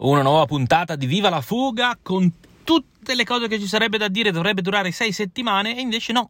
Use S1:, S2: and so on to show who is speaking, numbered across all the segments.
S1: Una nuova puntata di Viva la fuga con tutte le cose che ci sarebbe da dire, dovrebbe durare sei settimane e invece no.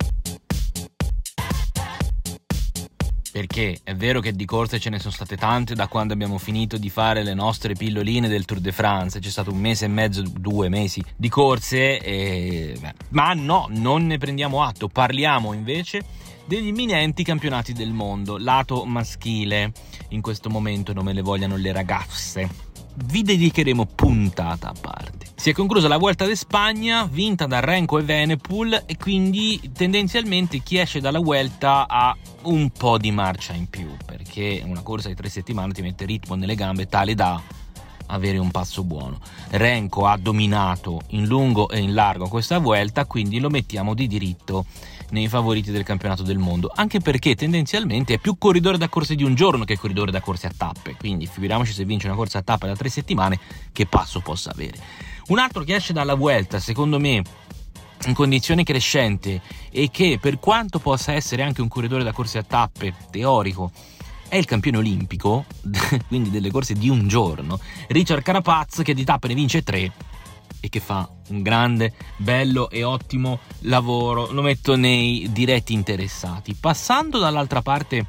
S1: Perché è vero che di corse ce ne sono state tante da quando abbiamo finito di fare le nostre pilloline del Tour de France, c'è stato un mese e mezzo, due mesi di corse, e... ma no, non ne prendiamo atto, parliamo invece degli imminenti campionati del mondo, lato maschile, in questo momento non me le vogliano le ragazze vi dedicheremo puntata a parte. Si è conclusa la Vuelta d'Espagna, vinta da Renko e Venepool, e quindi tendenzialmente chi esce dalla Vuelta ha un po' di marcia in più, perché una corsa di tre settimane ti mette ritmo nelle gambe tale da avere un passo buono. Renko ha dominato in lungo e in largo questa Vuelta, quindi lo mettiamo di diritto nei favoriti del campionato del mondo, anche perché tendenzialmente è più corridore da corse di un giorno che corridore da corse a tappe, quindi figuriamoci se vince una corsa a tappe da tre settimane che passo possa avere. Un altro che esce dalla Vuelta, secondo me, in condizione crescente e che per quanto possa essere anche un corridore da corse a tappe teorico, è il campione olimpico, quindi delle corse di un giorno, Richard Carapaz che di tappe ne vince tre e che fa un grande, bello e ottimo lavoro. Lo metto nei diretti interessati. Passando dall'altra parte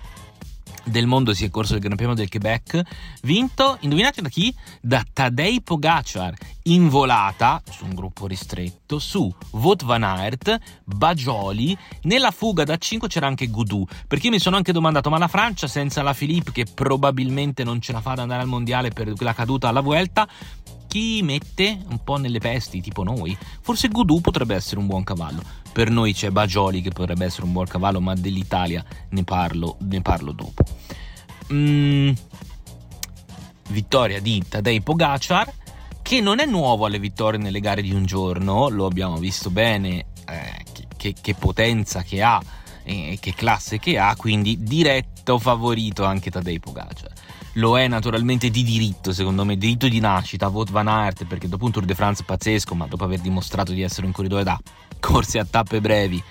S1: del mondo si è corso il Gran Premio del Quebec, vinto, indovinate da chi? Da Tadej Pogacar, in volata su un gruppo ristretto su Wout van Aert, Bagioli, nella fuga da 5 c'era anche Goudou, perché mi sono anche domandato ma la Francia senza la Philippe che probabilmente non ce la fa ad andare al mondiale per la caduta alla Vuelta, chi mette un po' nelle pesti, tipo noi, forse Goudou potrebbe essere un buon cavallo. Per noi c'è Bagioli che potrebbe essere un buon cavallo, ma dell'Italia ne parlo, ne parlo dopo. Mm, vittoria di Tadej Pogacar, che non è nuovo alle vittorie nelle gare di un giorno, lo abbiamo visto bene, eh, che, che, che, potenza che ha e che classe che ha, quindi diretto favorito anche Tadej Pogacar lo è naturalmente di diritto, secondo me, diritto di nascita, Vought Van Aert, perché dopo un Tour de France pazzesco, ma dopo aver dimostrato di essere un corridore da corse a tappe brevi,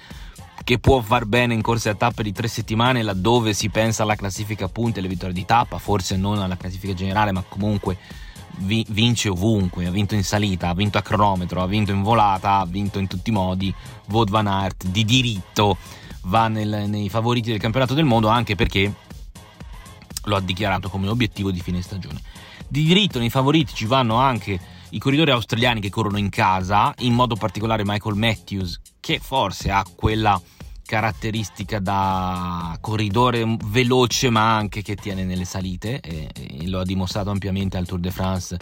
S1: che può far bene in corse a tappe di tre settimane, laddove si pensa alla classifica punti e alle vittorie di tappa, forse non alla classifica generale, ma comunque vi- vince ovunque, ha vinto in salita, ha vinto a cronometro, ha vinto in volata, ha vinto in tutti i modi, Vought Van Aert di diritto va nel, nei favoriti del campionato del mondo, anche perché lo ha dichiarato come obiettivo di fine stagione. Di diritto nei favoriti ci vanno anche i corridori australiani che corrono in casa, in modo particolare Michael Matthews, che forse ha quella caratteristica da corridore veloce ma anche che tiene nelle salite e, e lo ha dimostrato ampiamente al Tour de France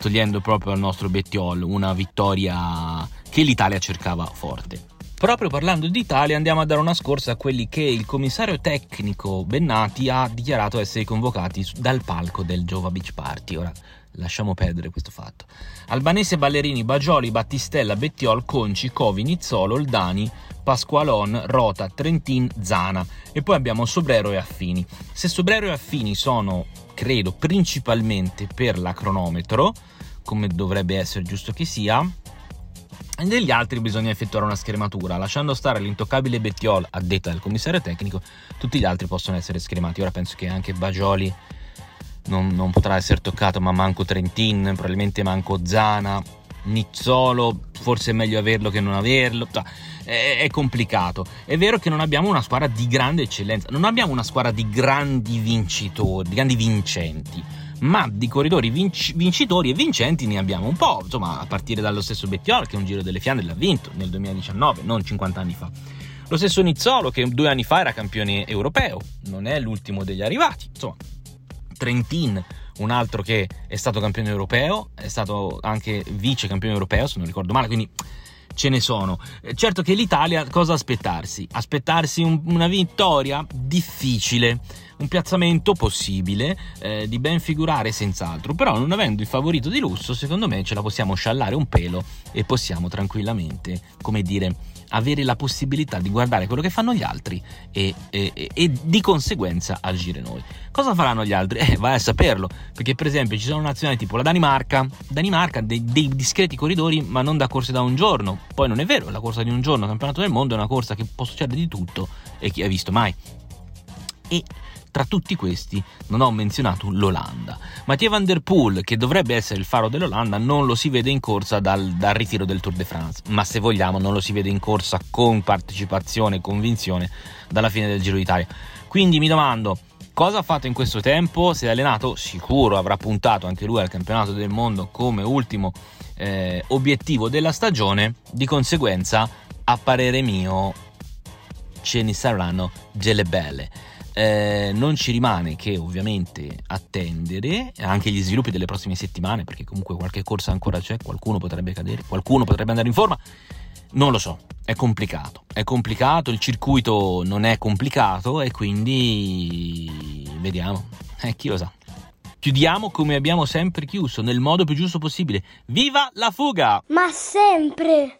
S1: togliendo proprio al nostro Bettiol una vittoria che l'Italia cercava forte. Proprio parlando d'Italia andiamo a dare una scorsa a quelli che il commissario tecnico Bennati ha dichiarato essere convocati dal palco del Jova Beach Party. Ora lasciamo perdere questo fatto. Albanese Ballerini, Bagioli, Battistella, Bettiol, Conci, Covi, Nizzolo, Oldani, Pasqualon, Rota, Trentin, Zana e poi abbiamo Sobrero e Affini. Se Sobrero e Affini sono, credo, principalmente per la cronometro, come dovrebbe essere giusto che sia, negli altri bisogna effettuare una scrematura, lasciando stare l'intoccabile Bettiol a detta del commissario tecnico, tutti gli altri possono essere scremati. Ora penso che anche Bagioli non, non potrà essere toccato, ma manco Trentin, probabilmente manco Zana, Nizzolo, forse è meglio averlo che non averlo. È, è, complicato. È vero che non abbiamo una squadra di grande eccellenza, non abbiamo una squadra di grandi vincitori, di grandi vincenti ma di corridori vinci- vincitori e vincenti ne abbiamo un po', insomma, a partire dallo stesso Bettiol che un Giro delle Fiandre l'ha vinto nel 2019, non 50 anni fa. Lo stesso Nizzolo che due anni fa era campione europeo, non è l'ultimo degli arrivati, insomma. Trentin, un altro che è stato campione europeo, è stato anche vice campione europeo, se non ricordo male, quindi ce ne sono. Eh, certo che l'Italia cosa aspettarsi? Aspettarsi un, una vittoria difficile un piazzamento possibile, eh, di ben figurare senz'altro, però non avendo il favorito di lusso, secondo me ce la possiamo sciallare un pelo e possiamo tranquillamente, come dire, avere la possibilità di guardare quello che fanno gli altri e, e, e, di conseguenza agire noi. Cosa faranno gli altri? Eh, vai a saperlo, perché per esempio ci sono nazioni tipo la Danimarca, Danimarca dei, dei discreti corridori ma non da corse da un giorno, poi non è vero, la corsa di un giorno, il campionato del mondo è una corsa che può succedere di tutto e chi ha visto mai. E Tra tutti questi non ho menzionato l'Olanda. Mathieu Van Der Poel, che dovrebbe essere il faro dell'Olanda, non lo si vede in corsa dal, dal ritiro del Tour de France, ma se vogliamo non lo si vede in corsa con partecipazione e convinzione dalla fine del Giro d'Italia. Quindi mi domando, Cosa ha fatto in questo tempo? Si è allenato? Sicuro avrà puntato anche lui al campionato del mondo come ultimo eh, obiettivo della stagione. Di conseguenza, a parere mio, ce ne saranno delle belle. Eh, non ci rimane che ovviamente attendere anche gli sviluppi delle prossime settimane, perché comunque qualche corsa ancora c'è, qualcuno potrebbe cadere, qualcuno potrebbe andare in forma. Non lo so, è complicato, è complicato, il circuito non è complicato e quindi vediamo, eh, chi lo sa. Chiudiamo come abbiamo sempre chiuso, nel modo più giusto possibile. Viva la fuga!
S2: Ma sempre!